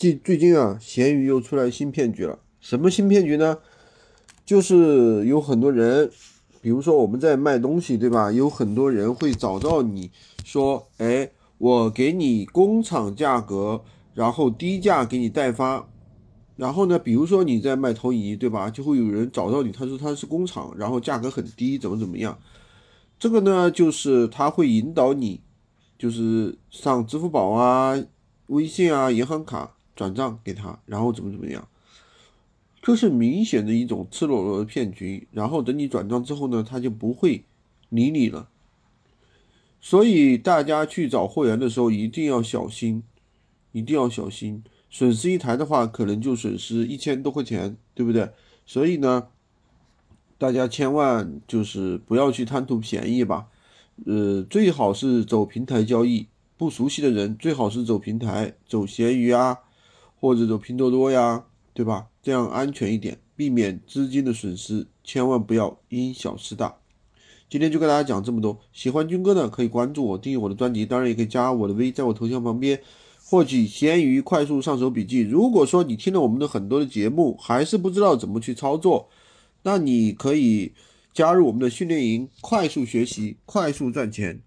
最最近啊，闲鱼又出来新骗局了。什么新骗局呢？就是有很多人，比如说我们在卖东西，对吧？有很多人会找到你说，哎，我给你工厂价格，然后低价给你代发。然后呢，比如说你在卖投影仪，对吧？就会有人找到你，他说他是工厂，然后价格很低，怎么怎么样？这个呢，就是他会引导你，就是上支付宝啊、微信啊、银行卡转账给他，然后怎么怎么样？这是明显的一种赤裸裸的骗局。然后等你转账之后呢，他就不会理你了。所以大家去找货源的时候一定要小心，一定要小心。损失一台的话，可能就损失一千多块钱，对不对？所以呢，大家千万就是不要去贪图便宜吧。呃，最好是走平台交易，不熟悉的人最好是走平台，走闲鱼啊，或者走拼多多呀，对吧？这样安全一点，避免资金的损失。千万不要因小失大。今天就跟大家讲这么多。喜欢军哥的可以关注我，订阅我的专辑，当然也可以加我的微，在我头像旁边。获取闲鱼快速上手笔记。如果说你听了我们的很多的节目，还是不知道怎么去操作，那你可以加入我们的训练营，快速学习，快速赚钱。